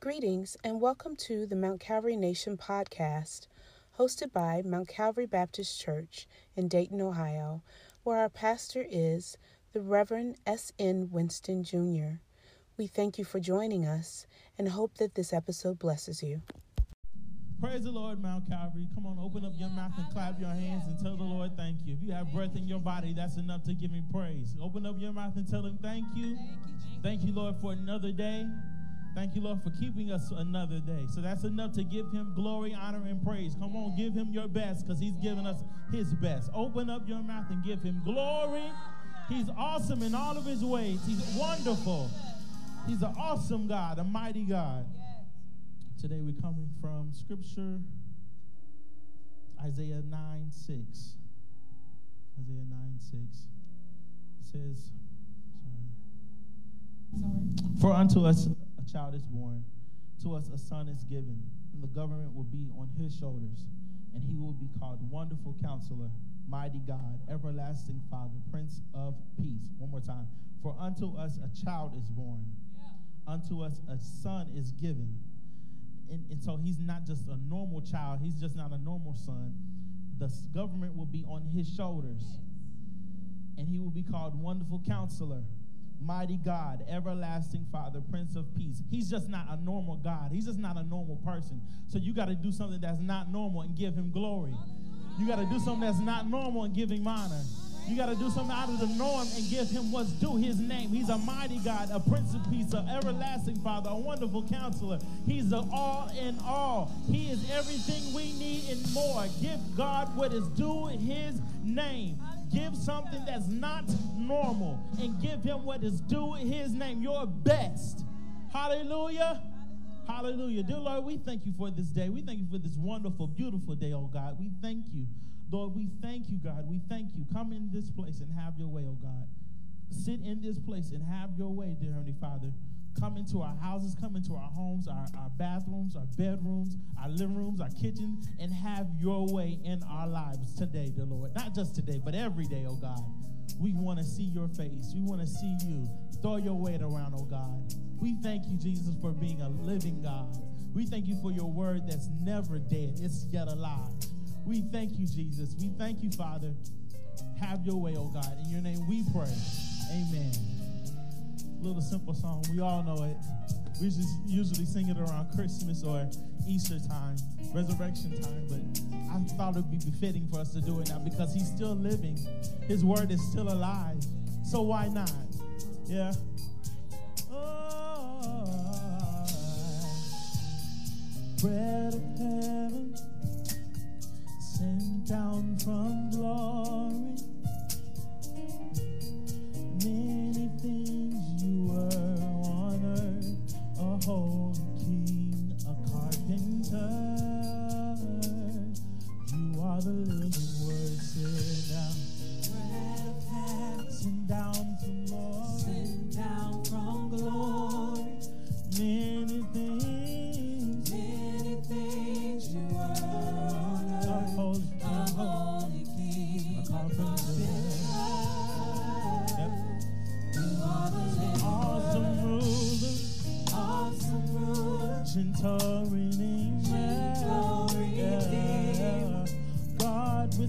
Greetings and welcome to the Mount Calvary Nation podcast, hosted by Mount Calvary Baptist Church in Dayton, Ohio, where our pastor is the Reverend S.N. Winston Jr. We thank you for joining us and hope that this episode blesses you. Praise the Lord, Mount Calvary. Come on, open up your mouth and clap your hands and tell the Lord thank you. If you have breath in your body, that's enough to give him praise. Open up your mouth and tell him thank you. Thank you, Lord, for another day. Thank you, Lord, for keeping us another day. So that's enough to give him glory, honor, and praise. Come on, give him your best because he's given us his best. Open up your mouth and give him glory. He's awesome in all of his ways. He's wonderful. He's an awesome God, a mighty God. Today we're coming from Scripture, Isaiah 9 6. Isaiah 9 6 says, sorry. sorry. For unto us child is born, to us a son is given, and the government will be on his shoulders, and he will be called Wonderful Counselor, Mighty God, Everlasting Father, Prince of Peace. One more time. For unto us a child is born, yeah. unto us a son is given and, and so he's not just a normal child, he's just not a normal son. The government will be on his shoulders, and he will be called Wonderful Counselor. Mighty God, everlasting Father, Prince of Peace. He's just not a normal God. He's just not a normal person. So you got to do something that's not normal and give him glory. You got to do something that's not normal and give him honor. You got to do something out of the norm and give him what's due his name. He's a mighty God, a prince of peace, an everlasting father, a wonderful counselor. He's the all in all. He is everything we need and more. Give God what is due his name. Give something that's not normal and give him what is due in his name. Your best. Hallelujah. Hallelujah. Dear Lord, we thank you for this day. We thank you for this wonderful, beautiful day, oh God. We thank you Lord, we thank you, God. We thank you. Come in this place and have your way, oh God. Sit in this place and have your way, dear Heavenly Father. Come into our houses, come into our homes, our, our bathrooms, our bedrooms, our living rooms, our kitchen, and have your way in our lives today, dear Lord. Not just today, but every day, oh God. We want to see your face. We want to see you. Throw your weight around, oh God. We thank you, Jesus, for being a living God. We thank you for your word that's never dead, it's yet alive. We thank you, Jesus. We thank you, Father. Have your way, oh God. In your name we pray. Amen. Little simple song. We all know it. We just usually sing it around Christmas or Easter time, resurrection time, but I thought it would be befitting for us to do it now because he's still living. His word is still alive. So why not? Yeah. Oh, bread of heaven sent down from glory. Many things a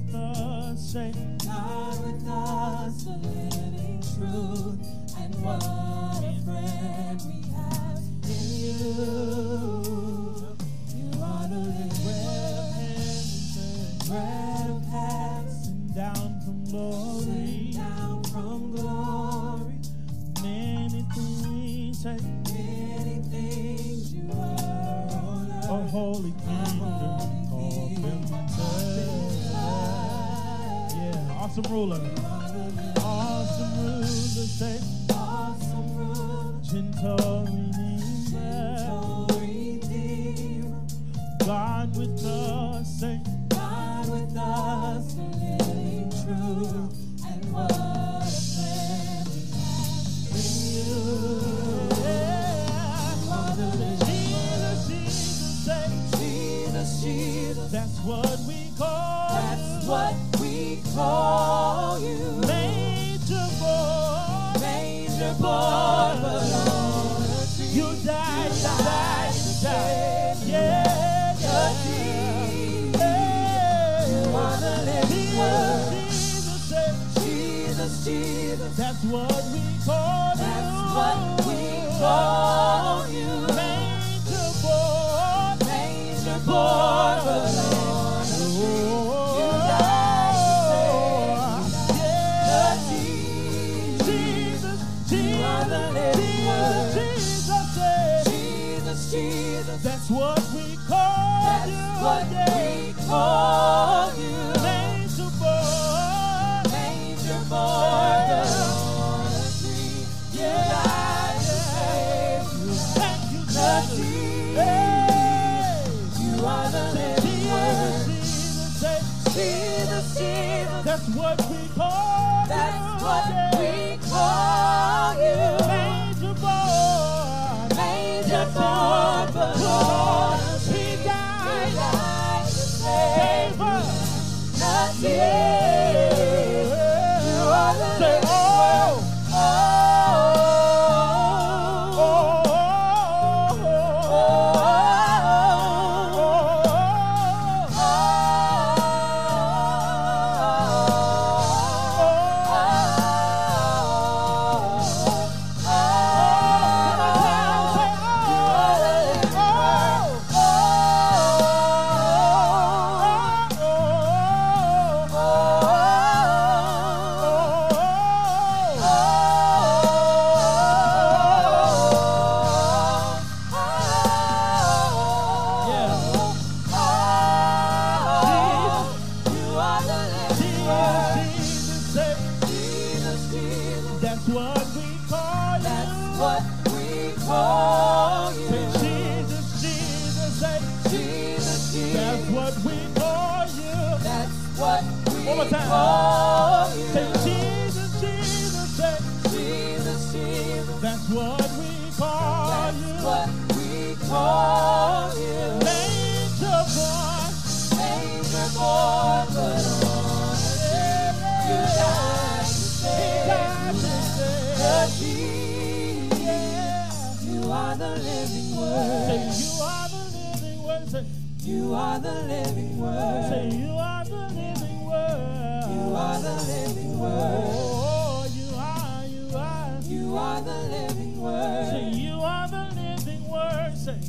with us, say, God with us, the living truth, and what a friend we have in you. You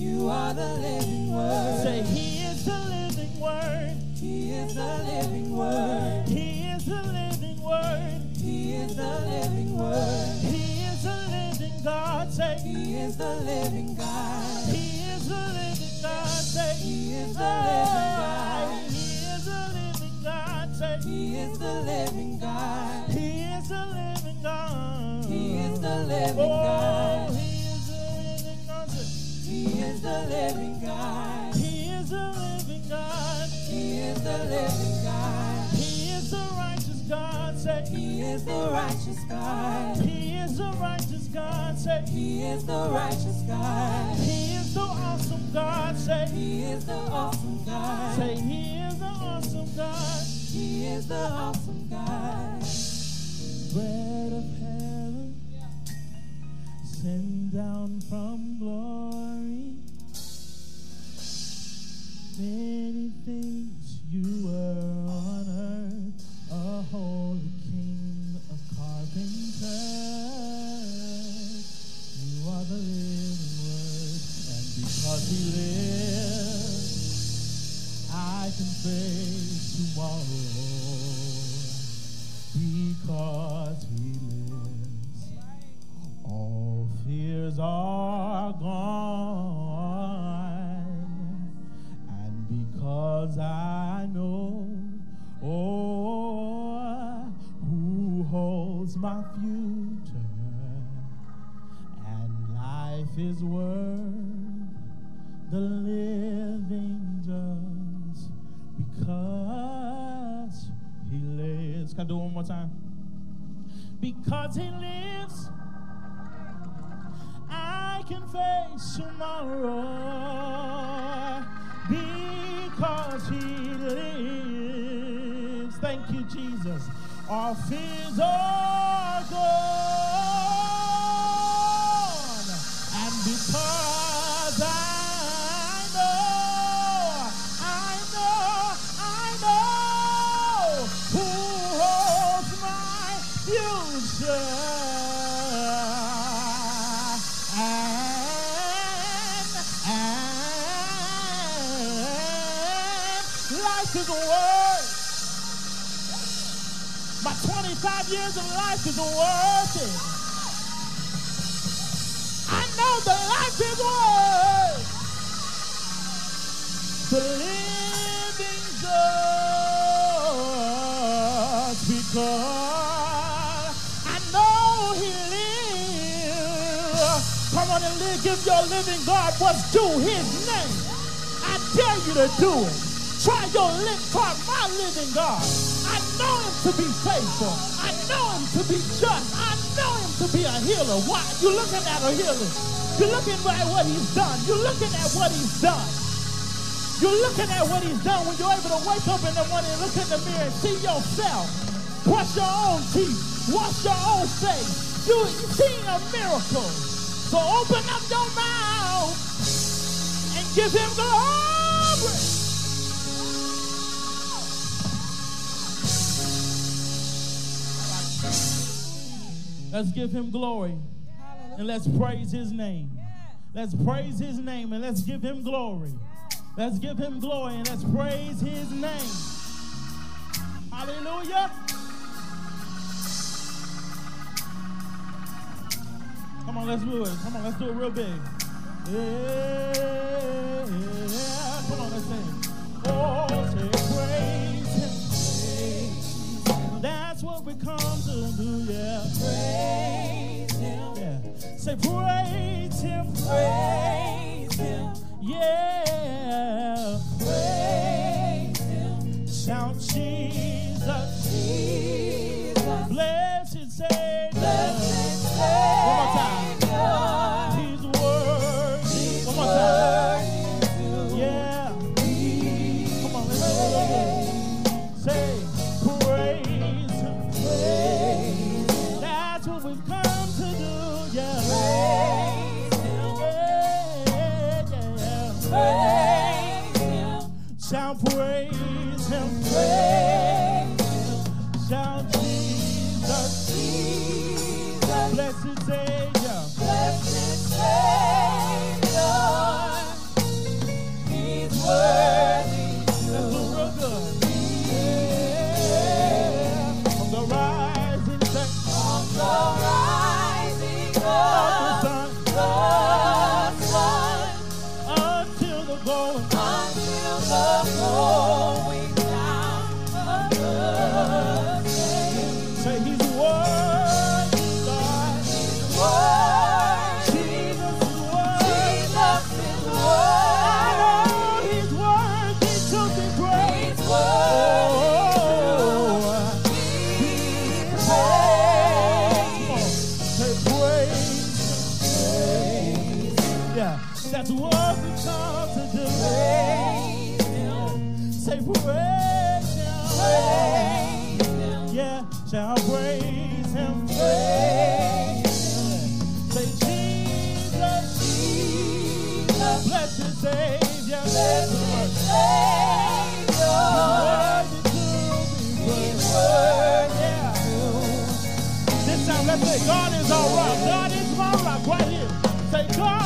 You are the living word. say, he is the living word. He is the living word. He is the living word. He is the living word. He is the living God. Say, He is the living God. he is the living God. Say, He is the living God. He is the living God. Say, He is the living God. he is the living God. He is the living Oh, God. The living God. He is the living God. He is the living God. He is the righteous God. Say, He is the righteous God. He is the righteous God. Say, He is the righteous God. He is the awesome God. Say, He is the awesome God. say He is the awesome God. He is the awesome God. Bread of heaven, sent down from glory. Many Because he lives, I can face tomorrow. Because he lives. Thank you, Jesus. Our fears are gone. Years of life is worth it. I know the life is worth the living just because I know He lives. Come on and live, give your living God what's due His name. I dare you to do it. Try your lips toward my living God. I know him to be faithful. Know him to be just. I know him to be a healer. Why? You're looking at a healer. You're looking at what he's done. You're looking at what he's done. You're looking at what he's done when you're able to wake up in the morning and look in the mirror and see yourself. Brush your own teeth. Wash your own face. You, you're seeing a miracle. So open up your mouth and give him glory. Let's give him glory and let's praise his name. Let's praise his name and let's give him glory. Let's give him glory and let's praise his name. Hallelujah. Come on, let's do it. Come on, let's do it real big. Yeah, come on, let's sing. Oh, say Come to do, yeah. Praise him. Yeah. Say praise him. Praise God is our rock. God is my rock right here. Say, God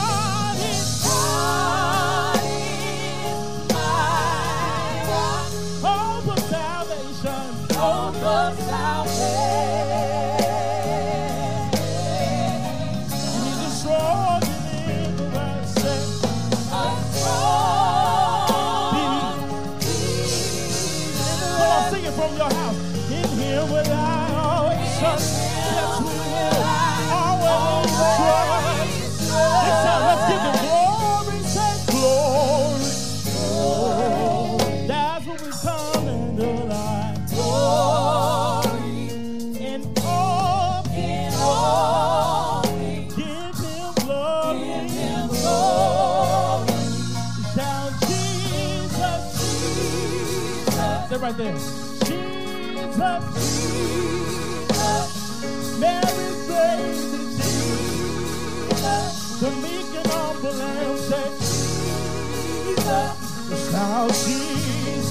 Now Jesus,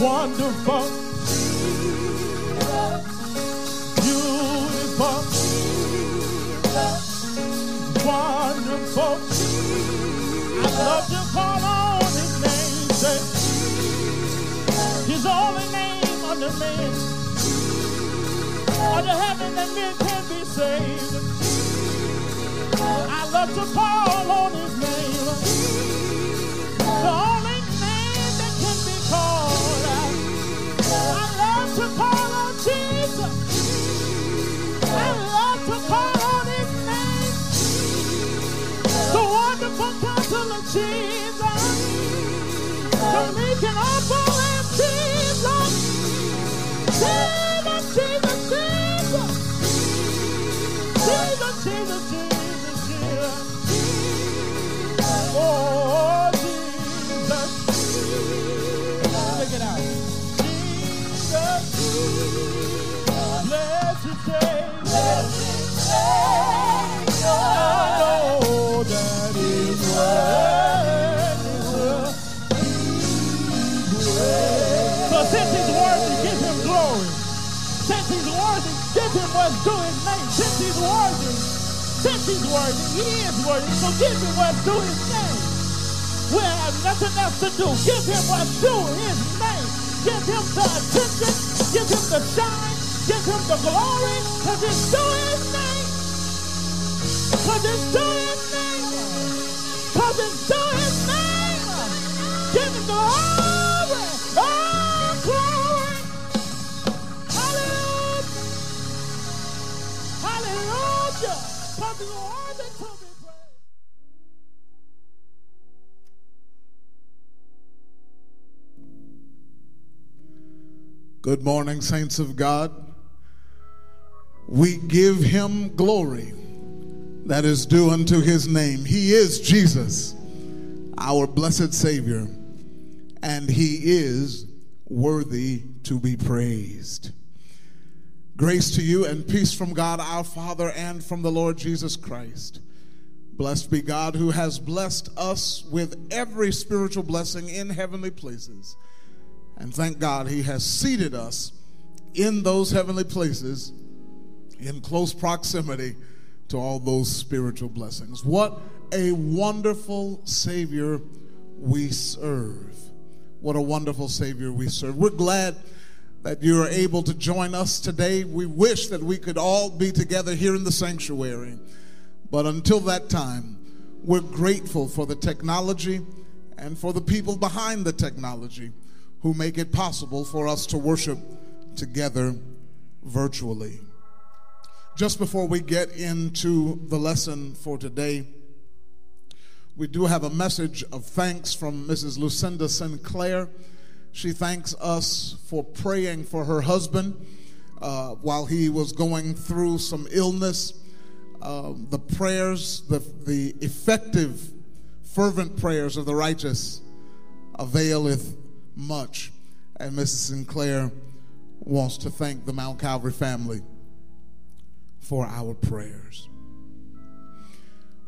wonderful, beautiful, wonderful. I love to call on His name, say His only name under man, under heaven that men can be saved. I love to call on his name. The only name that can be called. I love to call on Jesus. I love to call on his name. The wonderful Jesus. And Jesus, Jesus. Jesus, Jesus, Jesus, since He's worthy, give Him glory. Since He's worthy, give Him what's due His name. Since He's worthy, He's worthy, He is worthy. So give Him what's due His name. We have nothing else to do. Give Him what's due His name. Give Him the attention. Give Him the shine. Give Him the glory. Because it's due His name. Because it's due His name. Because it's due His name. Give Him the glory. Good morning, saints of God. We give him glory that is due unto his name. He is Jesus, our blessed Savior, and he is worthy to be praised. Grace to you and peace from God our Father and from the Lord Jesus Christ. Blessed be God who has blessed us with every spiritual blessing in heavenly places. And thank God he has seated us in those heavenly places in close proximity to all those spiritual blessings. What a wonderful Savior we serve. What a wonderful Savior we serve. We're glad that you are able to join us today. We wish that we could all be together here in the sanctuary. But until that time, we're grateful for the technology and for the people behind the technology who make it possible for us to worship together virtually. Just before we get into the lesson for today, we do have a message of thanks from Mrs. Lucinda Sinclair. She thanks us for praying for her husband uh, while he was going through some illness. Uh, the prayers, the, the effective, fervent prayers of the righteous availeth much. And Mrs. Sinclair wants to thank the Mount Calvary family for our prayers.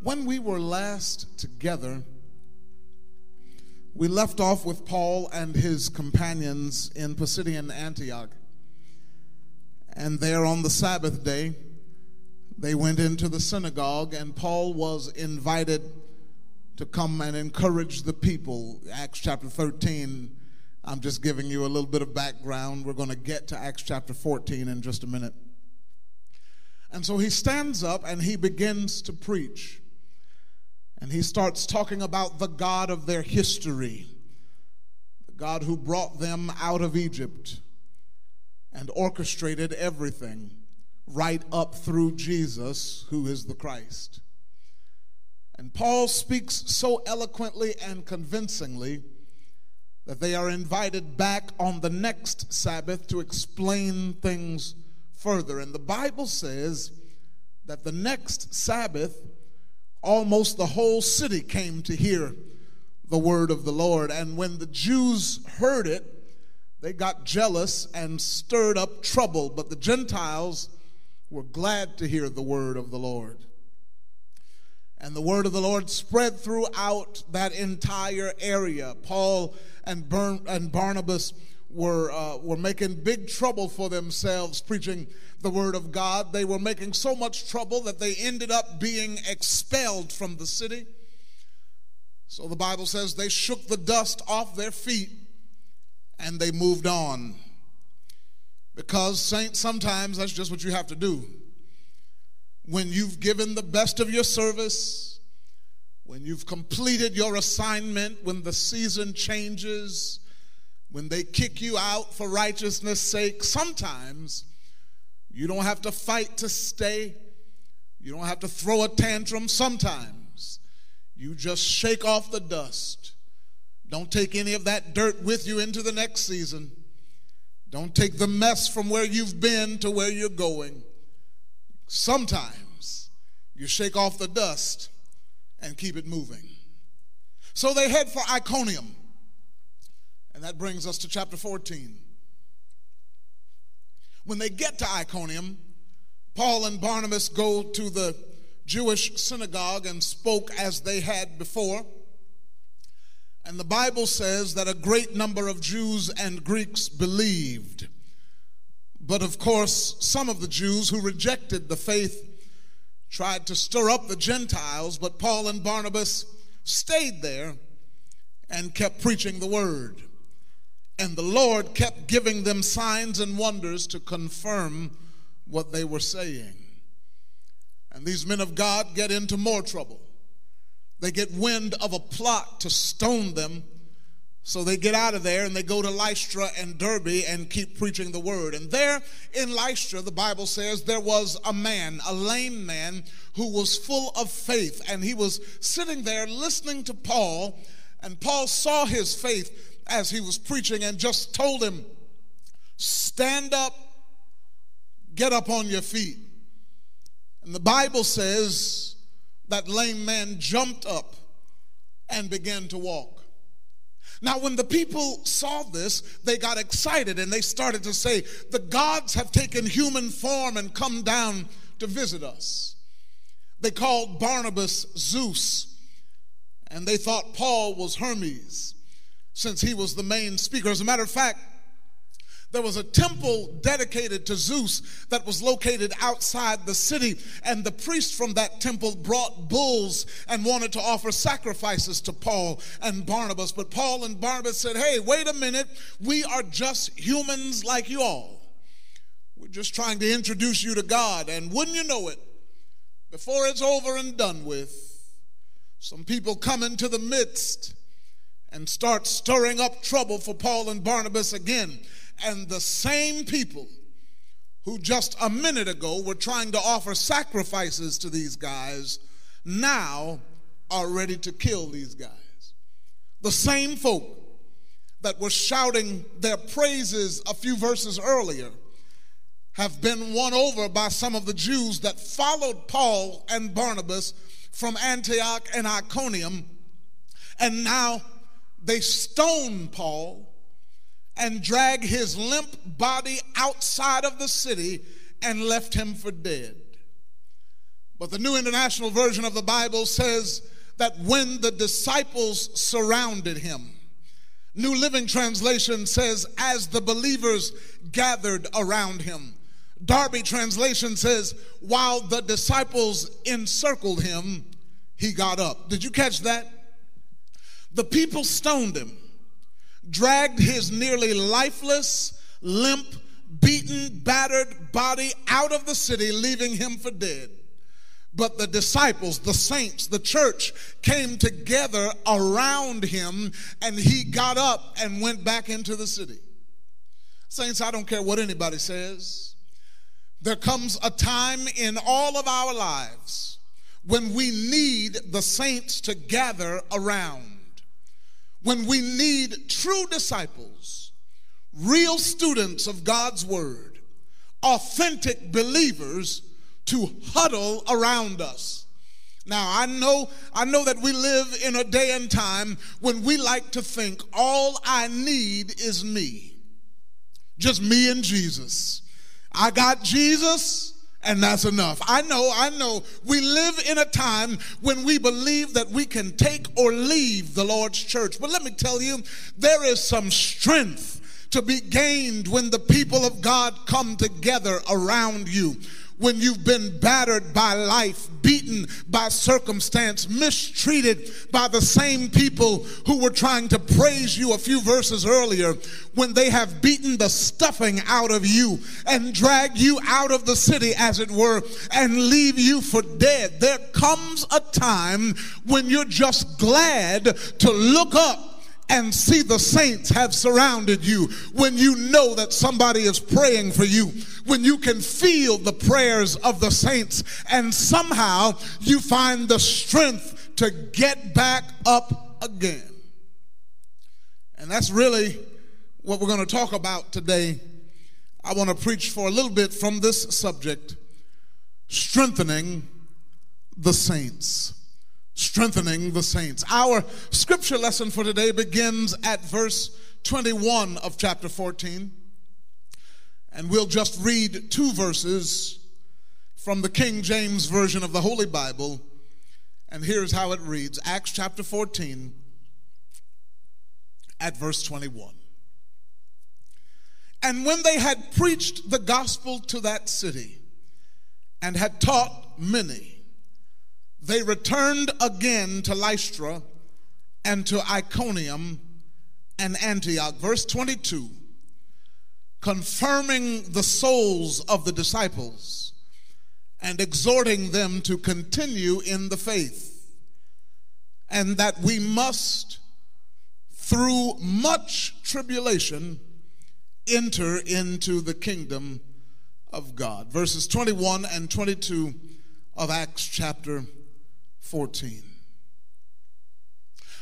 When we were last together, we left off with Paul and his companions in Pisidian Antioch. And there on the Sabbath day, they went into the synagogue, and Paul was invited to come and encourage the people. Acts chapter 13. I'm just giving you a little bit of background. We're going to get to Acts chapter 14 in just a minute. And so he stands up and he begins to preach. And he starts talking about the God of their history, the God who brought them out of Egypt and orchestrated everything right up through Jesus, who is the Christ. And Paul speaks so eloquently and convincingly that they are invited back on the next Sabbath to explain things further. And the Bible says that the next Sabbath, almost the whole city came to hear the word of the Lord. And when the Jews heard it, they got jealous and stirred up trouble. But the Gentiles were glad to hear the word of the Lord. And the word of the Lord spread throughout that entire area. Paul and, Barnabas were, uh, were making big trouble for themselves preaching the word of God. They were making so much trouble that they ended up being expelled from the city. So the Bible says they shook the dust off their feet and they moved on. Because, saints, sometimes that's just what you have to do. When you've given the best of your service, when you've completed your assignment, when the season changes, when they kick you out for righteousness' sake, sometimes you don't have to fight to stay. You don't have to throw a tantrum. Sometimes you just shake off the dust. Don't take any of that dirt with you into the next season. Don't take the mess from where you've been to where you're going. Sometimes you shake off the dust and keep it moving. So they head for Iconium. And that brings us to chapter 14. When they get to Iconium, Paul and Barnabas go to the Jewish synagogue and spoke as they had before. And the Bible says that a great number of Jews and Greeks believed. But of course, some of the Jews who rejected the faith tried to stir up the Gentiles, but Paul and Barnabas stayed there and kept preaching the word. And the Lord kept giving them signs and wonders to confirm what they were saying. And these men of God get into more trouble. They get wind of a plot to stone them. So they get out of there and they go to Lystra and Derbe and keep preaching the word. And there in Lystra, the Bible says there was a man, a lame man, who was full of faith. And he was sitting there listening to Paul. And Paul saw his faith as he was preaching and just told him, Stand up, get up on your feet. And the Bible says that lame man jumped up and began to walk. Now, when the people saw this, they got excited and they started to say, The gods have taken human form and come down to visit us. They called Barnabas Zeus, and they thought Paul was Hermes since he was the main speaker. As a matter of fact, there was a temple dedicated to Zeus that was located outside the city, and the priest from that temple brought bulls and wanted to offer sacrifices to Paul and Barnabas. But Paul and Barnabas said, Hey, wait a minute, we are just humans like you all. We're just trying to introduce you to God, and wouldn't you know it, before it's over and done with, some people come into the midst and start stirring up trouble for Paul and Barnabas again. And the same people who just a minute ago were trying to offer sacrifices to these guys now are ready to kill these guys. The same folk that were shouting their praises a few verses earlier have been won over by some of the Jews that followed Paul and Barnabas from Antioch and Iconium and now they stone Paul and drag his limp body outside of the city and left him for dead. But the New International Version of the Bible says that when the disciples surrounded him, New Living Translation says, as the believers gathered around him. Darby Translation says, while the disciples encircled him, he got up. Did you catch that? The people stoned him, dragged his nearly lifeless, limp, beaten, battered body out of the city, leaving him for dead. But the disciples, the saints, the church came together around him, and he got up and went back into the city. Saints, I don't care what anybody says. There comes a time in all of our lives when we need the saints to gather around when we need true disciples, real students of God's word, authentic believers to huddle around us. Now, I know I know that we live in a day and time when we like to think all I need is me. Just me and Jesus. I got Jesus, and that's enough. I know, I know. We live in a time when we believe that we can take or leave the Lord's church. But let me tell you, there is some strength to be gained when the people of God come together around you. When you've been battered by life, beaten by circumstance, mistreated by the same people who were trying to praise you a few verses earlier, when they have beaten the stuffing out of you and dragged you out of the city, as it were, and leave you for dead, there comes a time when you're just glad to look up and see the saints have surrounded you, when you know that somebody is praying for you, when you can feel the prayers of the saints, and somehow you find the strength to get back up again. And that's really what we're going to talk about today. I want to preach for a little bit from this subject strengthening the saints strengthening the saints. Our scripture lesson for today begins at verse 21 of chapter 14. And we'll just read two verses from the King James Version of the Holy Bible. And here's how it reads Acts chapter 14 at verse 21. And when they had preached the gospel to that city and had taught many, they returned again to Lystra and to Iconium and Antioch. Verse 22 confirming the souls of the disciples and exhorting them to continue in the faith, and that we must, through much tribulation, enter into the kingdom of God. Verses 21 and 22 of Acts chapter 14.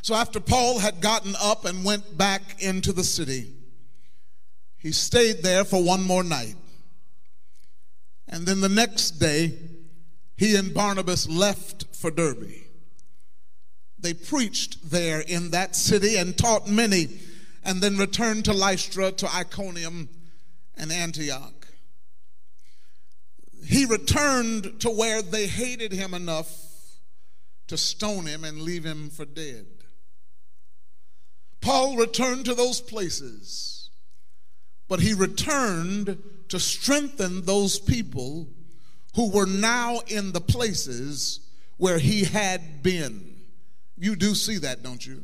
So after Paul had gotten up and went back into the city, he stayed there for one more night. And then the next day, he and Barnabas left for Derbe. They preached there in that city and taught many, and then returned to Lystra, to Iconium, and Antioch. He returned to where they hated him enough to stone him and leave him for dead. Paul returned to those places, but he returned to strengthen those people who were now in the places where he had been. You do see that, don't you?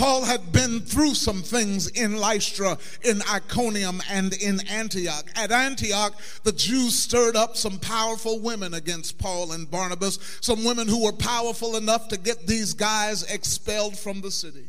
Paul had been through some things in Lystra, in Iconium, and in Antioch. At Antioch, the Jews stirred up some powerful women against Paul and Barnabas, some women who were powerful enough to get these guys expelled from the city.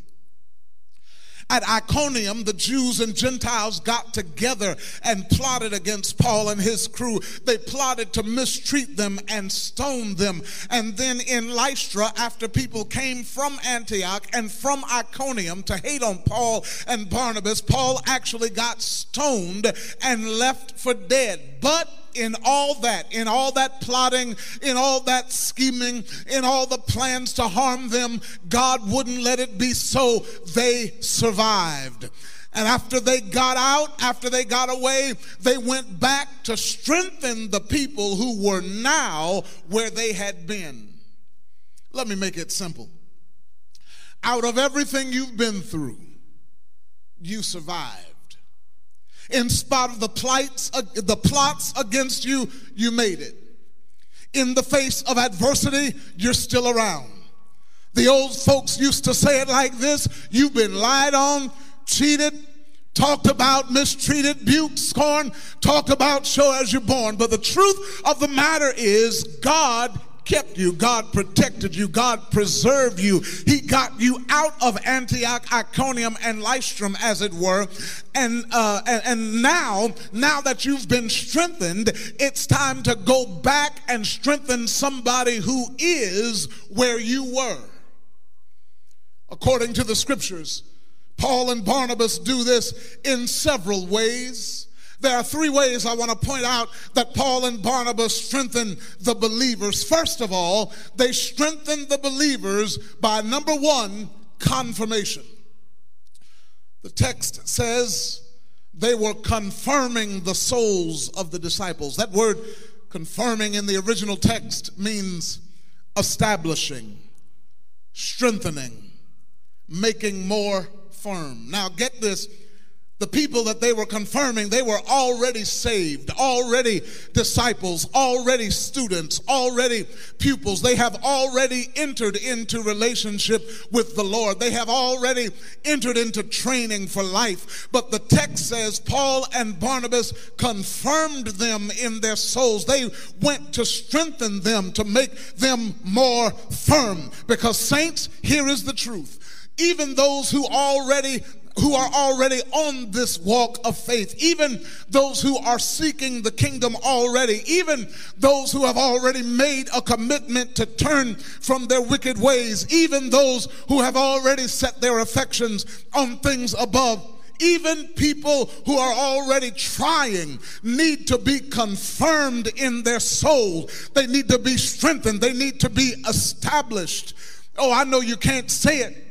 At Iconium, the Jews and Gentiles got together and plotted against Paul and his crew. They plotted to mistreat them and stone them. And then in Lystra, after people came from Antioch and from Iconium to hate on Paul and Barnabas, Paul actually got stoned and left for dead. But in all that, in all that plotting, in all that scheming, in all the plans to harm them, God wouldn't let it be so. They survived. And after they got out, after they got away, they went back to strengthen the people who were now where they had been. Let me make it simple. Out of everything you've been through, you survived. In spite of the plights, uh, the plots against you, you made it. In the face of adversity, you're still around. The old folks used to say it like this You've been lied on, cheated, talked about, mistreated, buked, scorned, talked about, show as you're born. But the truth of the matter is, God kept you, God protected you, God preserved you. He got you out of Antioch, Iconium, and Lystrum, as it were. And, uh, and, and now, now that you've been strengthened, it's time to go back and strengthen somebody who is where you were. According to the scriptures, Paul and Barnabas do this in several ways. There are three ways I want to point out that Paul and Barnabas strengthen the believers. First of all, they strengthen the believers by number one, confirmation. The text says they were confirming the souls of the disciples. That word confirming in the original text means establishing, strengthening, making more firm. Now, get this the people that they were confirming, they were already saved, already disciples, already students, already pupils. They have already entered into relationship with the Lord. They have already entered into training for life. But the text says Paul and Barnabas confirmed them in their souls. They went to strengthen them, to make them more firm. Because, saints, here is the truth even those who already who are already on this walk of faith, even those who are seeking the kingdom already, even those who have already made a commitment to turn from their wicked ways, even those who have already set their affections on things above. Even people who are already trying need to be confirmed in their soul. They need to be strengthened. They need to be established. Oh, I know you can't say it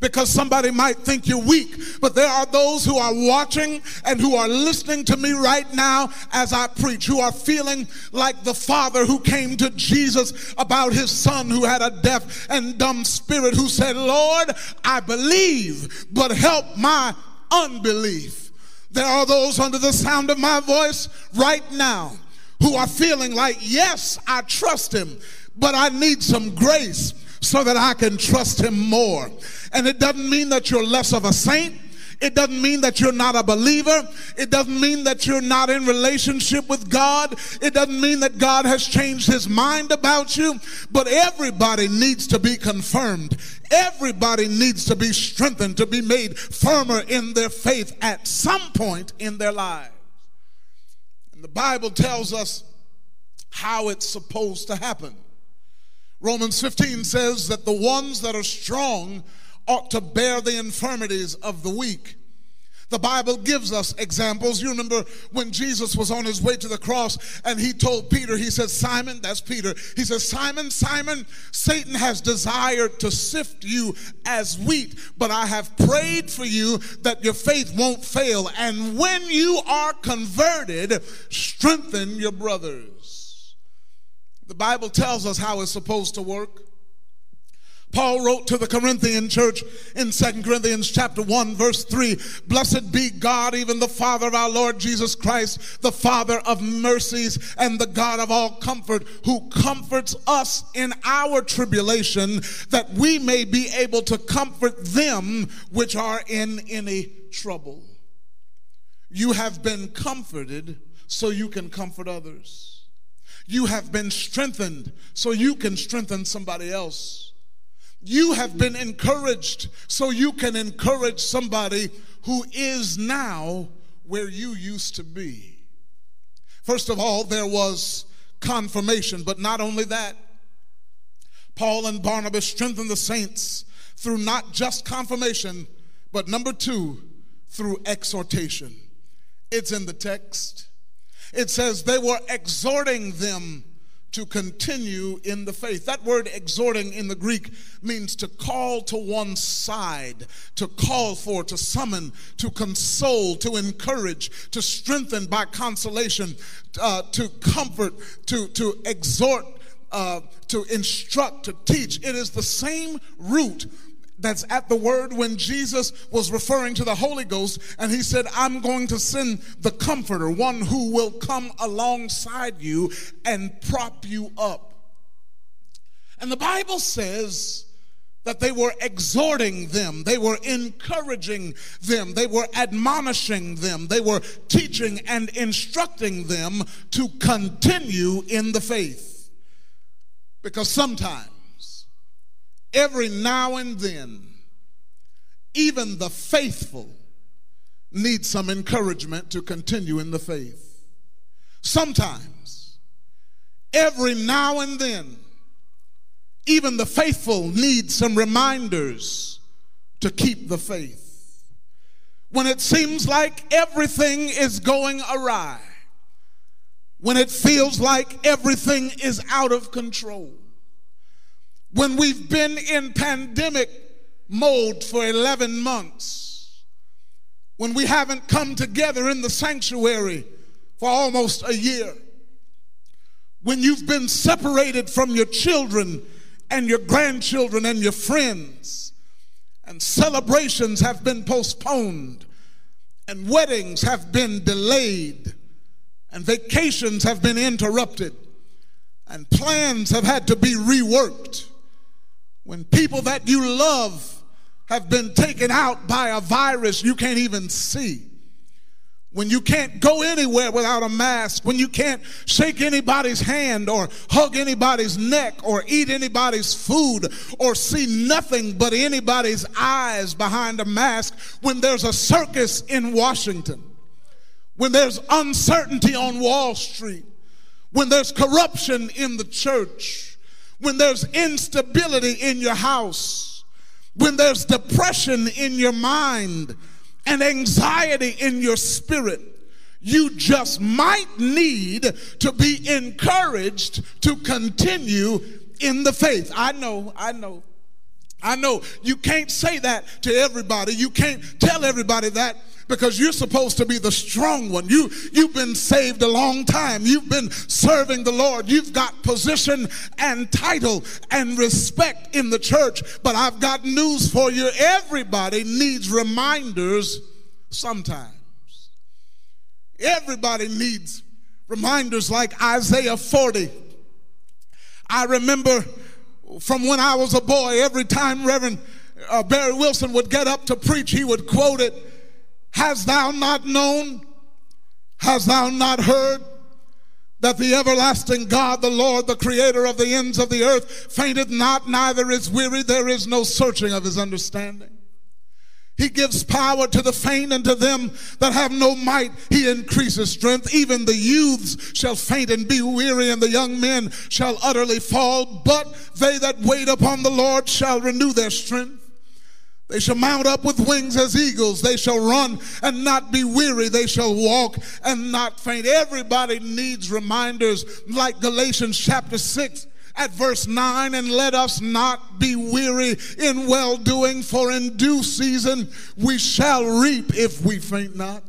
because somebody might think you're weak. But there are those who are watching and who are listening to me right now as I preach, who are feeling like the father who came to Jesus about his son who had a deaf and dumb spirit, who said, Lord, I believe, but help my unbelief. There are those under the sound of my voice right now who are feeling like, yes, I trust him, but I need some grace so that I can trust him more. And it doesn't mean that you're less of a saint. It doesn't mean that you're not a believer. It doesn't mean that you're not in relationship with God. It doesn't mean that God has changed his mind about you. But everybody needs to be confirmed. Everybody needs to be strengthened, to be made firmer in their faith at some point in their lives. And the Bible tells us how it's supposed to happen. Romans 15 says that the ones that are strong ought to bear the infirmities of the weak. The Bible gives us examples. You remember when Jesus was on his way to the cross and he told Peter, he said, Simon, that's Peter, he says, Simon, Simon, Satan has desired to sift you as wheat, but I have prayed for you that your faith won't fail. And when you are converted, strengthen your brothers. The Bible tells us how it's supposed to work. Paul wrote to the Corinthian church in 2 Corinthians chapter 1 verse 3, Blessed be God, even the Father of our Lord Jesus Christ, the Father of mercies and the God of all comfort, who comforts us in our tribulation, that we may be able to comfort them which are in any trouble. You have been comforted so you can comfort others. You have been strengthened so you can strengthen somebody else. You have been encouraged so you can encourage somebody who is now where you used to be. First of all, there was confirmation, but not only that, Paul and Barnabas strengthened the saints through not just confirmation, but number two, through exhortation. It's in the text. It says they were exhorting them to continue in the faith. That word exhorting in the Greek means to call to one side, to call for, to summon, to console, to encourage, to strengthen by consolation, uh, to comfort, to, to exhort, uh, to instruct, to teach. It is the same root that's at the word when Jesus was referring to the Holy Ghost and he said, I'm going to send the comforter, one who will come alongside you and prop you up. And the Bible says that they were exhorting them, they were encouraging them, they were admonishing them, they were teaching and instructing them to continue in the faith. Because sometimes, every now and then, even the faithful need some encouragement to continue in the faith. Sometimes, every now and then, even the faithful need some reminders to keep the faith. When it seems like everything is going awry, when it feels like everything is out of control when we've been in pandemic mode for 11 months, when we haven't come together in the sanctuary for almost a year, when you've been separated from your children and your grandchildren and your friends, and celebrations have been postponed, and weddings have been delayed, and vacations have been interrupted, and plans have had to be reworked. When people that you love have been taken out by a virus you can't even see. When you can't go anywhere without a mask, when you can't shake anybody's hand or hug anybody's neck or eat anybody's food or see nothing but anybody's eyes behind a mask, when there's a circus in Washington, when there's uncertainty on Wall Street, when there's corruption in the church, when there's instability in your house, when there's depression in your mind and anxiety in your spirit, you just might need to be encouraged to continue in the faith. I know, I know. I know you can't say that to everybody. You can't tell everybody that because you're supposed to be the strong one. You you've been saved a long time. You've been serving the Lord. You've got position and title and respect in the church. But I've got news for you. Everybody needs reminders sometimes. Everybody needs reminders like Isaiah 40. I remember from when I was a boy, every time Reverend uh, Barry Wilson would get up to preach, he would quote it Hast thou not known? Hast thou not heard? That the everlasting God, the Lord, the creator of the ends of the earth, fainteth not, neither is weary, there is no searching of his understanding. He gives power to the faint and to them that have no might. He increases strength. Even the youths shall faint and be weary, and the young men shall utterly fall. But they that wait upon the Lord shall renew their strength. They shall mount up with wings as eagles. They shall run and not be weary. They shall walk and not faint. Everybody needs reminders like Galatians chapter 6 at verse 9 and let us not be weary in well doing for in due season we shall reap if we faint not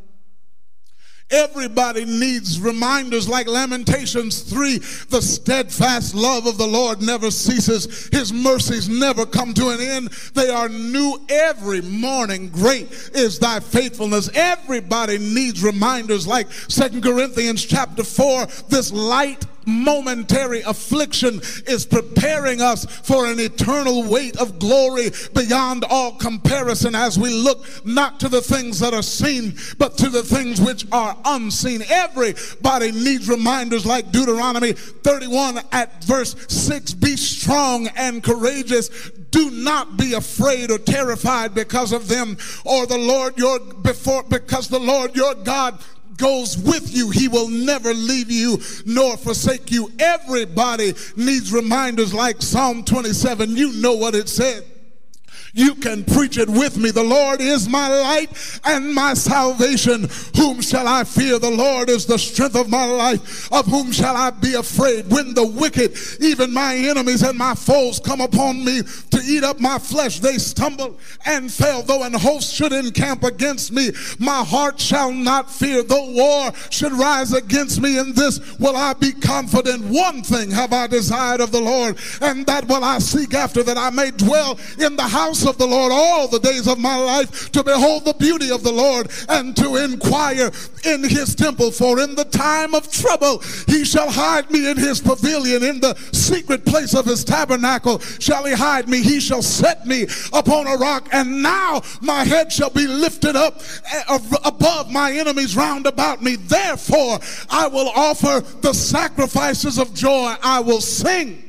Everybody needs reminders like Lamentations 3 the steadfast love of the Lord never ceases, His mercies never come to an end. They are new every morning. Great is thy faithfulness. Everybody needs reminders like Second Corinthians chapter 4 this light momentary affliction is preparing us for an eternal weight of glory beyond all comparison as we look not to the things that are seen, but to the things which are unseen. Everybody needs reminders like Deuteronomy 31 at verse 6 Be strong and courageous. Do not be afraid or terrified because of them or the Lord your before because the Lord your God goes with you. He will never leave you nor forsake you. Everybody needs reminders like Psalm 27. You know what it said. You can preach it with me. The Lord is my light and my salvation. Whom shall I fear? The Lord is the strength of my life. Of whom shall I be afraid? When the wicked, even my enemies and my foes, come upon me to eat up my flesh, they stumble and fail. Though an host should encamp against me, my heart shall not fear. Though war should rise against me, in this will I be confident. One thing have I desired of the Lord, and that will I seek after, that I may dwell in the house of the Lord all the days of my life to behold the beauty of the Lord and to inquire in his temple. For in the time of trouble he shall hide me in his pavilion, in the secret place of his tabernacle shall he hide me. He shall set me upon a rock, and now my head shall be lifted up eh, above my enemies round about me. Therefore, I will offer the sacrifices of joy. I will sing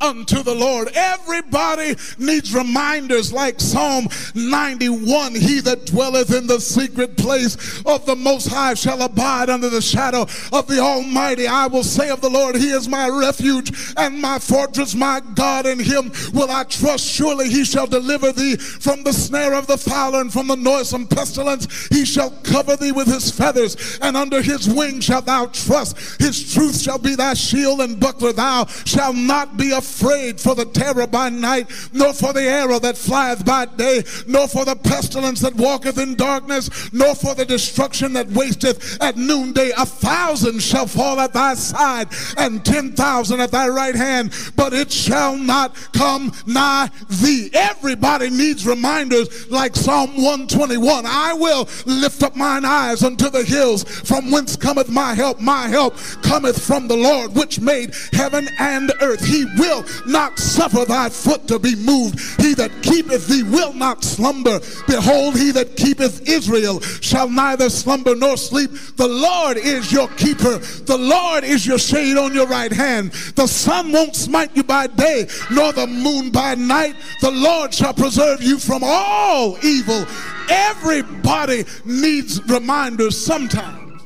unto the Lord. Everybody needs reminders like Psalm 91 He that dwelleth in the secret place of the Most High shall abide under the shadow of the Almighty. I will say of the Lord, He is my refuge and my fortress, my God. In Him will I trust. Surely He shall deliver thee from the snare of the fowler and from the noisome pestilence. He shall cover thee with His feathers, and under His wings shalt thou trust. His truth shall be thy shield and buckler. Thou shalt not be afraid afraid for the terror by night, nor for the arrow that flieth by day, nor for the pestilence that walketh in darkness, nor for the destruction that wasteth at noonday. A thousand shall fall at thy side, and ten thousand at thy right hand, but it shall not come nigh thee. Everybody needs reminders like Psalm 121. I will lift up mine eyes unto the hills, from whence cometh my help. My help cometh from the Lord, which made heaven and earth. He will not suffer thy foot to be moved. He that keepeth thee will not slumber. Behold, he that keepeth Israel shall neither slumber nor sleep. The Lord is your keeper. The Lord is your shade on your right hand. The sun won't smite you by day, nor the moon by night. The Lord shall preserve you from all evil. Everybody needs reminders sometimes.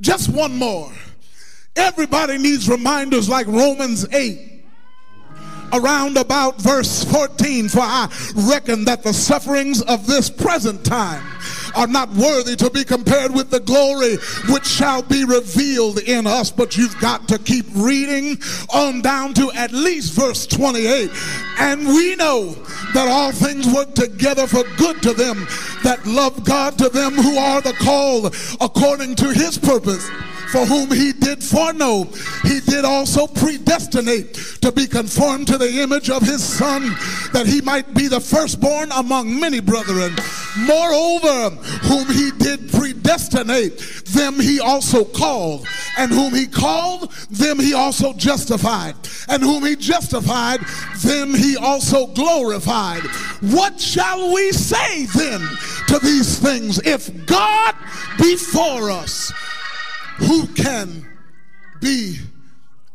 Just one more. Everybody needs reminders like Romans 8 around about verse 14 for I reckon that the sufferings of this present time are not worthy to be compared with the glory which shall be revealed in us but you've got to keep reading on down to at least verse 28 and we know that all things work together for good to them that love God to them who are the called according to his purpose for whom he did foreknow, he did also predestinate to be conformed to the image of his son, that he might be the firstborn among many brethren. Moreover, whom he did predestinate, them he also called, and whom he called, them he also justified, and whom he justified, them he also glorified. What shall we say then to these things? If God be for us, who can be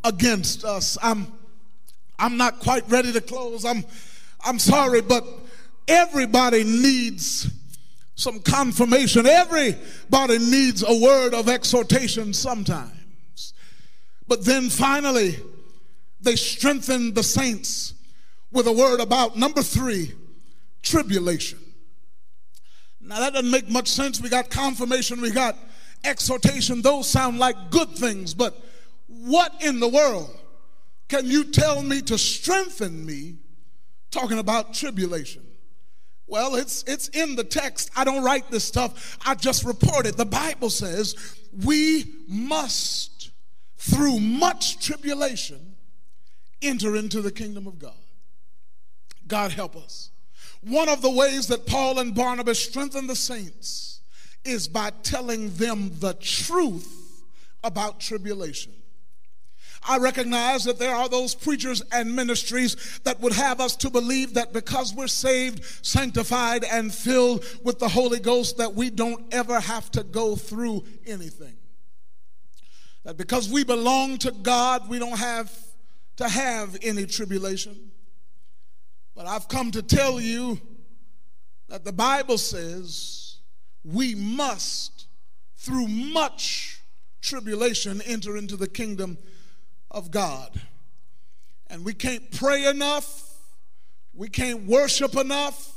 against us? I'm I'm not quite ready to close. I'm I'm sorry, but everybody needs some confirmation. Everybody needs a word of exhortation sometimes. But then finally, they strengthen the saints with a word about number three, tribulation. Now that doesn't make much sense. We got confirmation, we got exhortation, those sound like good things, but what in the world can you tell me to strengthen me talking about tribulation? Well, it's it's in the text. I don't write this stuff. I just report it. The Bible says we must through much tribulation enter into the kingdom of God. God help us. One of the ways that Paul and Barnabas strengthened the saints is by telling them the truth about tribulation. I recognize that there are those preachers and ministries that would have us to believe that because we're saved, sanctified, and filled with the Holy Ghost, that we don't ever have to go through anything. That because we belong to God, we don't have to have any tribulation. But I've come to tell you that the Bible says we must, through much tribulation, enter into the kingdom of God. And we can't pray enough, we can't worship enough,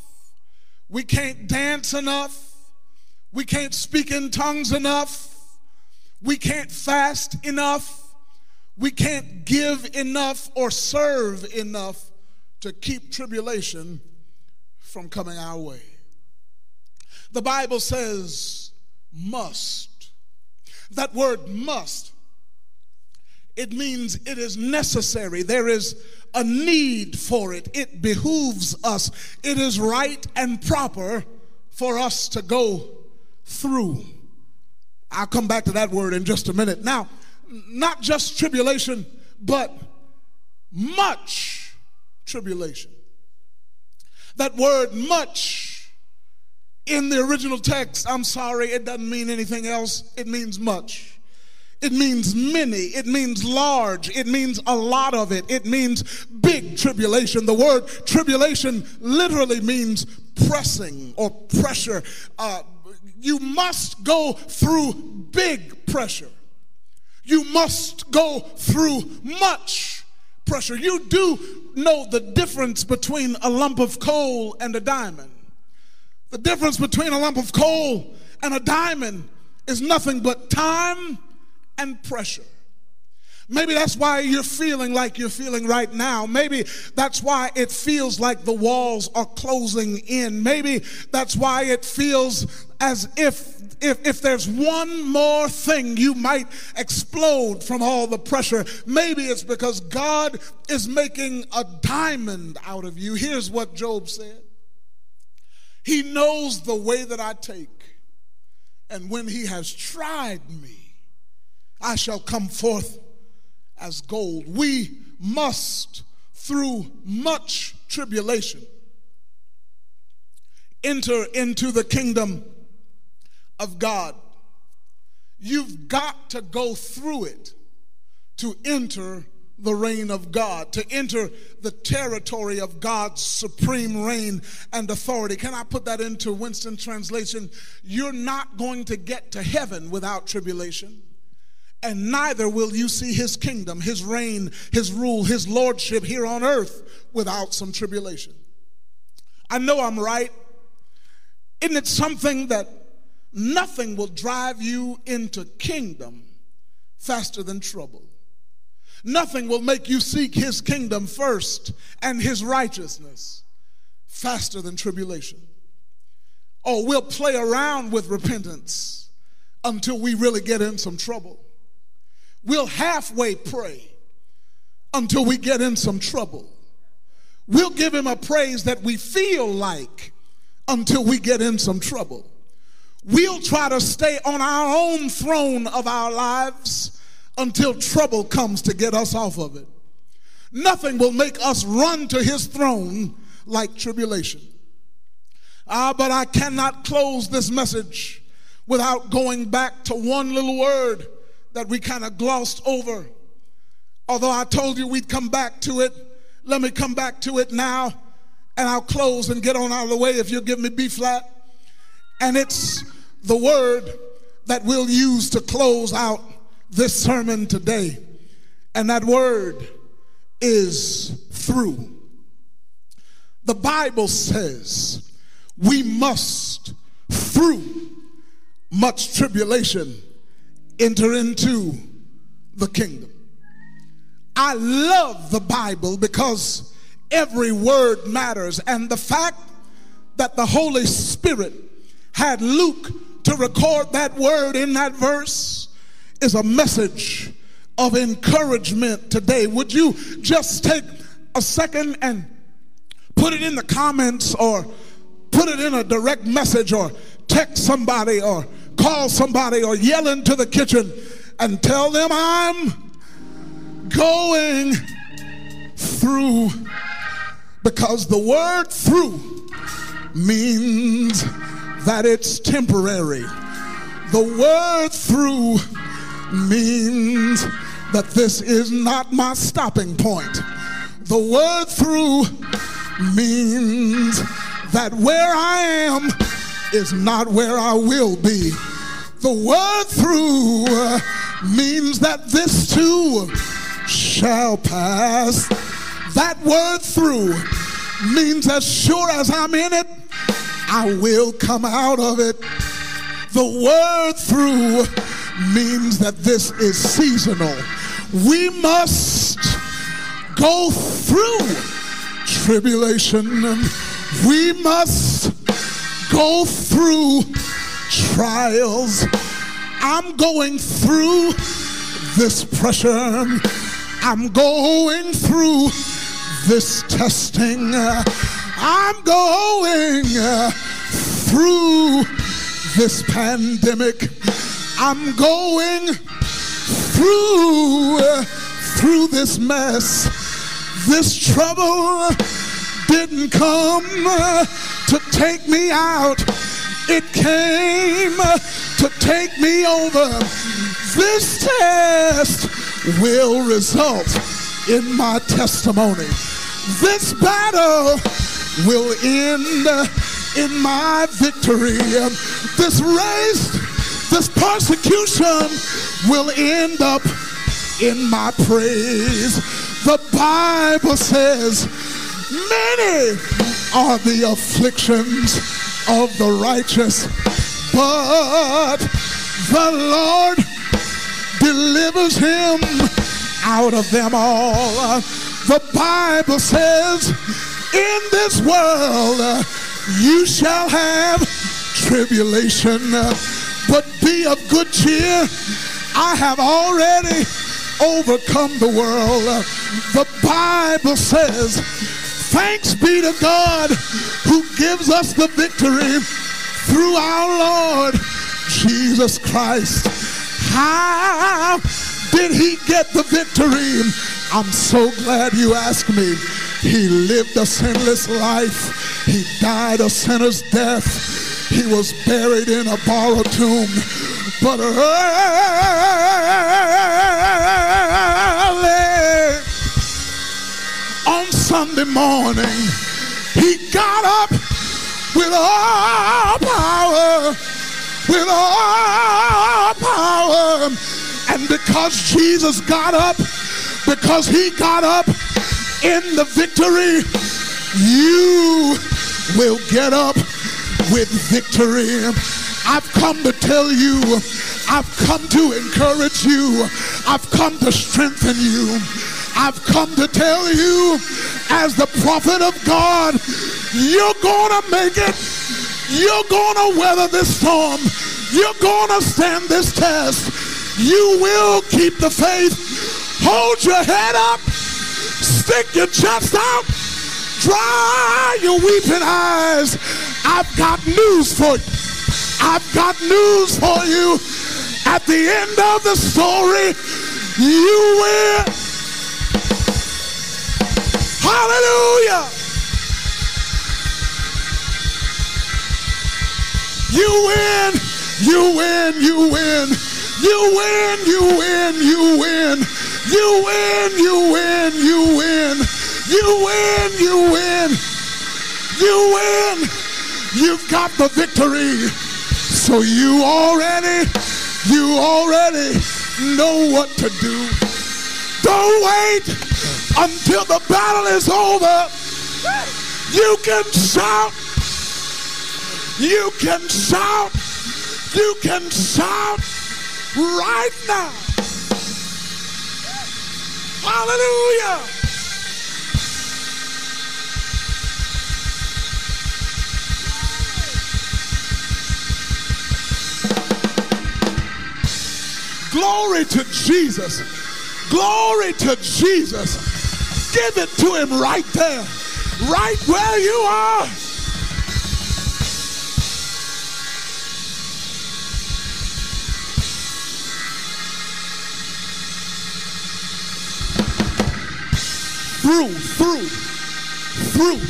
we can't dance enough, we can't speak in tongues enough, we can't fast enough, we can't give enough or serve enough to keep tribulation from coming our way. The Bible says must. That word must, it means it is necessary. There is a need for it. It behooves us. It is right and proper for us to go through. I'll come back to that word in just a minute. Now, not just tribulation, but much tribulation. That word much in the original text, I'm sorry, it doesn't mean anything else. It means much. It means many. It means large. It means a lot of it. It means big tribulation. The word tribulation literally means pressing or pressure. Uh, you must go through big pressure. You must go through much pressure. You do know the difference between a lump of coal and a diamond. The difference between a lump of coal and a diamond is nothing but time and pressure. Maybe that's why you're feeling like you're feeling right now. Maybe that's why it feels like the walls are closing in. Maybe that's why it feels as if if, if there's one more thing you might explode from all the pressure, maybe it's because God is making a diamond out of you. Here's what Job said He knows the way that I take, and when He has tried me, I shall come forth as gold. We must, through much tribulation, enter into the kingdom of God. You've got to go through it to enter the reign of God, to enter the territory of God's supreme reign and authority. Can I put that into Winston translation? You're not going to get to heaven without tribulation. And neither will you see his kingdom, his reign, his rule, his lordship here on earth without some tribulation. I know I'm right. Isn't it something that Nothing will drive you into kingdom faster than trouble. Nothing will make you seek his kingdom first and his righteousness faster than tribulation. Oh, we'll play around with repentance until we really get in some trouble. We'll halfway pray until we get in some trouble. We'll give him a praise that we feel like until we get in some trouble. We'll try to stay on our own throne of our lives until trouble comes to get us off of it. Nothing will make us run to his throne like tribulation. Ah, but I cannot close this message without going back to one little word that we kind of glossed over. Although I told you we'd come back to it, let me come back to it now and I'll close and get on out of the way if you'll give me B flat. And it's the word that we'll use to close out this sermon today. And that word is through. The Bible says we must, through much tribulation, enter into the kingdom. I love the Bible because every word matters. And the fact that the Holy Spirit had Luke to record that word in that verse is a message of encouragement today. Would you just take a second and put it in the comments or put it in a direct message or text somebody or call somebody or yell into the kitchen and tell them I'm going through because the word through means that it's temporary. The word through means that this is not my stopping point. The word through means that where I am is not where I will be. The word through means that this too shall pass. That word through means as sure as I'm in it, I will come out of it. The word through means that this is seasonal. We must go through tribulation. We must go through trials. I'm going through this pressure. I'm going through this testing. I'm going through this pandemic. I'm going through through this mess. This trouble didn't come to take me out. It came to take me over. This test will result in my testimony. This battle will end in my victory. This race, this persecution will end up in my praise. The Bible says, Many are the afflictions of the righteous, but the Lord delivers him out of them all. The Bible says, in this world you shall have tribulation, but be of good cheer. I have already overcome the world. The Bible says, thanks be to God who gives us the victory through our Lord Jesus Christ. How did he get the victory? I'm so glad you asked me. He lived a sinless life. He died a sinner's death. He was buried in a borrowed tomb. But early on Sunday morning, he got up with all power, with all power. And because Jesus got up, because he got up in the victory, you will get up with victory. I've come to tell you, I've come to encourage you, I've come to strengthen you. I've come to tell you, as the prophet of God, you're gonna make it. You're gonna weather this storm. You're gonna stand this test. You will keep the faith. Hold your head up. Stick your chest out. Dry your weeping eyes. I've got news for you. I've got news for you. At the end of the story, you will. Hallelujah. You win. You win. You win. You win. You win. You win. You win. You win. You win. You win. You win. You win. you win. You've got the victory. So you already, you already know what to do. Don't wait until the battle is over. You can shout. You can shout. You can shout right now. Hallelujah. Glory to Jesus. Glory to Jesus. Give it to him right there, right where you are. Through, through, through.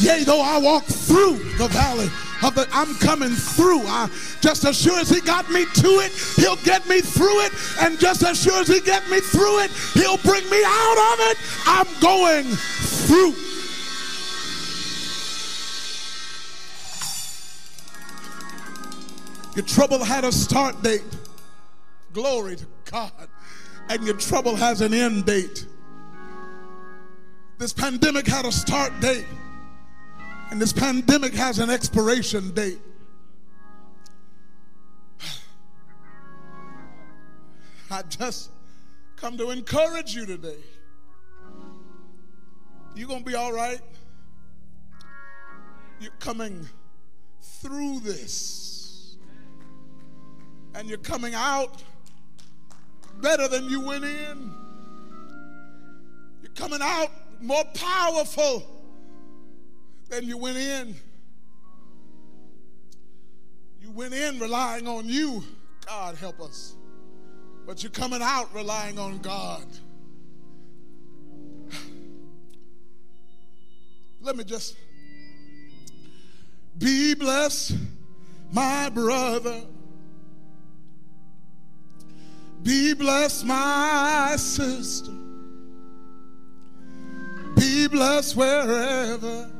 Yea, though I walk through the valley Uh, of the, I'm coming through. I, just as sure as he got me to it, he'll get me through it. And just as sure as he get me through it, he'll bring me out of it. I'm going through. Your trouble had a start date. Glory to God. And your trouble has an end date. This pandemic had a start date. And this pandemic has an expiration date. I just come to encourage you today. You're going to be all right. You're coming through this. And you're coming out better than you went in. You're coming out more powerful than you went in. You went in relying on you. God help us. But you're coming out relying on God. Let me just be blessed, my brother. Be blessed, my sister. Be blessed wherever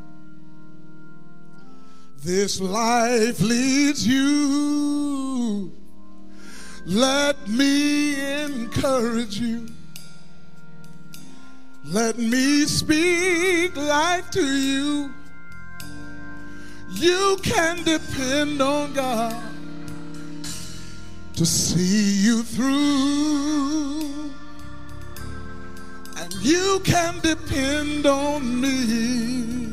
this life leads you. Let me encourage you. Let me speak life to you. You can depend on God to see you through. And you can depend on me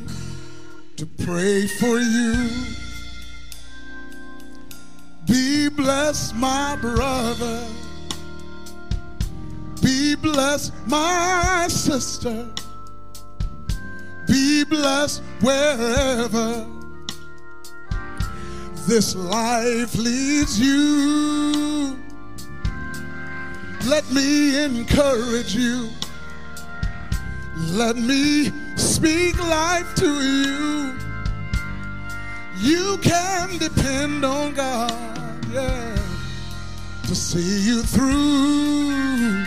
to pray for you. Be blessed, my brother. Be blessed, my sister. Be blessed wherever this life leads you. Let me encourage you. Let me speak life to you. You can depend on God, yeah, to see you through.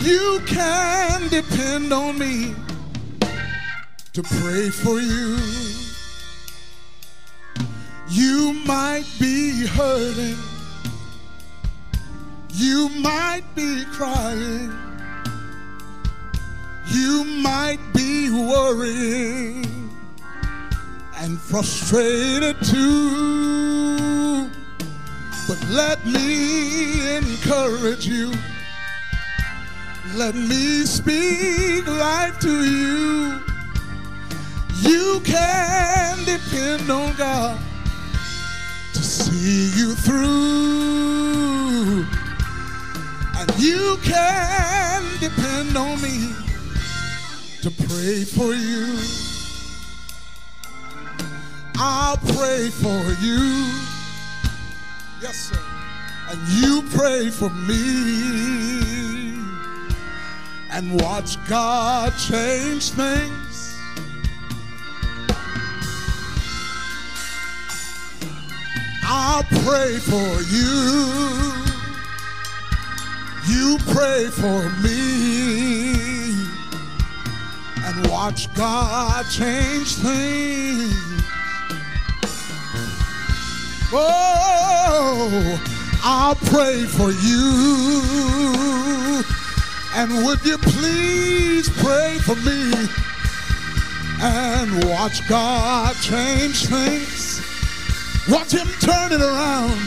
You can depend on me to pray for you. You might be hurting. You might be crying. You might be worried and frustrated too. But let me encourage you. Let me speak life to you. You can depend on God to see you through. And you can depend on me to pray for you. I'll pray for you. Yes, sir. And you pray for me. And watch God change things. I'll pray for you. You pray for me. And watch God change things. Oh, I'll pray for you. And would you please pray for me? And watch God change things. Watch him turn it around.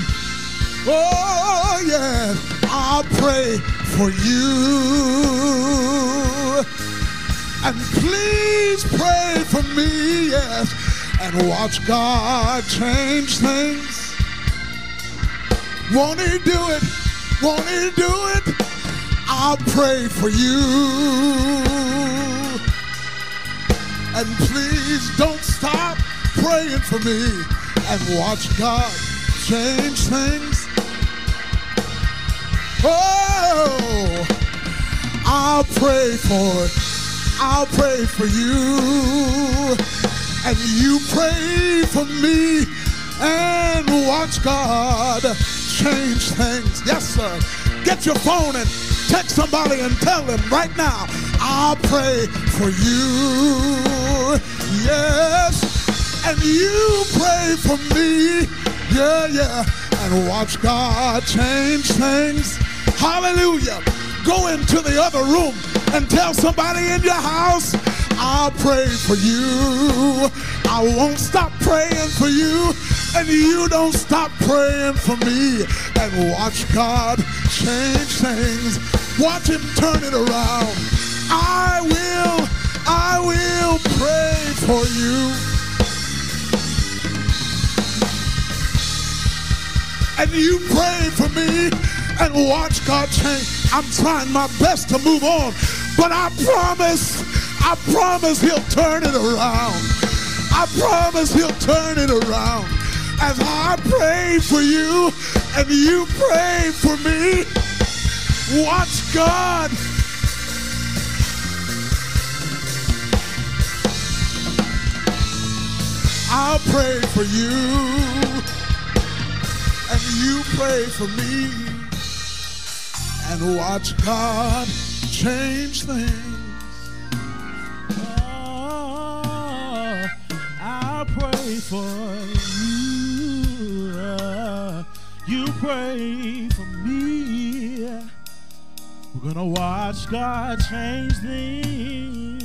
Oh, yeah. I'll pray for you. And please pray for me, yes. And watch God change things. Won't he do it? Won't he do it? I'll pray for you. And please don't stop praying for me and watch God change things. Oh, I'll pray for I'll pray for you. And you pray for me and watch God change things. Yes, sir. Get your phone and text somebody and tell them right now, I'll pray for you. Yes. And you pray for me. Yeah, yeah. And watch God change things. Hallelujah. Go into the other room and tell somebody in your house, I'll pray for you. I won't stop praying for you. And you don't stop praying for me. And watch God change things. Watch Him turn it around. I will, I will pray for you. And you pray for me and watch God change. I'm trying my best to move on, but I promise, I promise He'll turn it around. I promise He'll turn it around. As I pray for you and you pray for me, watch God. I'll pray for you and you pray for me and watch God change things. Oh, I'll pray for you. Uh, you pray for me. We're gonna watch God change things.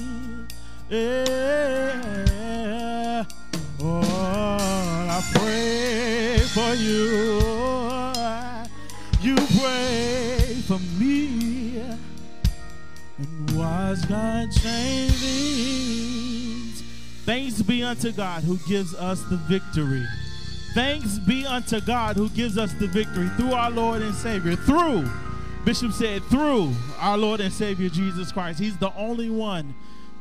Yeah. Oh, I pray for you. Pray for me Cause God changes. Thanks be unto God who gives us the victory. Thanks be unto God who gives us the victory through our Lord and Savior. Through, Bishop said, through our Lord and Savior Jesus Christ. He's the only one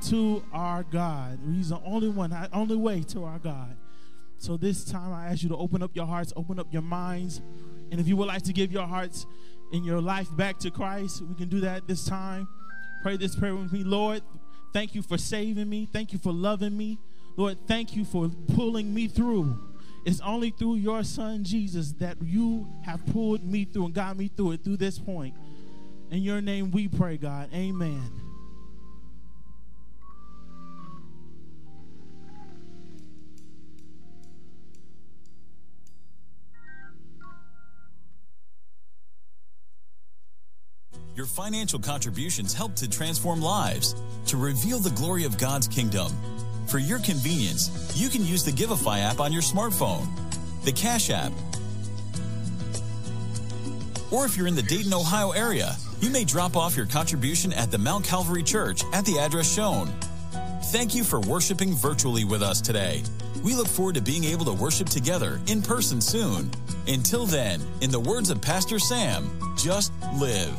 to our God. He's the only one, only way to our God. So this time I ask you to open up your hearts, open up your minds. And if you would like to give your hearts and your life back to Christ, we can do that this time. Pray this prayer with me. Lord, thank you for saving me. Thank you for loving me. Lord, thank you for pulling me through. It's only through your son Jesus that you have pulled me through and got me through it through this point. In your name we pray, God. Amen. Your financial contributions help to transform lives, to reveal the glory of God's kingdom. For your convenience, you can use the Givelify app on your smartphone, the Cash app, or if you're in the Dayton, Ohio area, you may drop off your contribution at the Mount Calvary Church at the address shown. Thank you for worshiping virtually with us today. We look forward to being able to worship together in person soon. Until then, in the words of Pastor Sam, just live.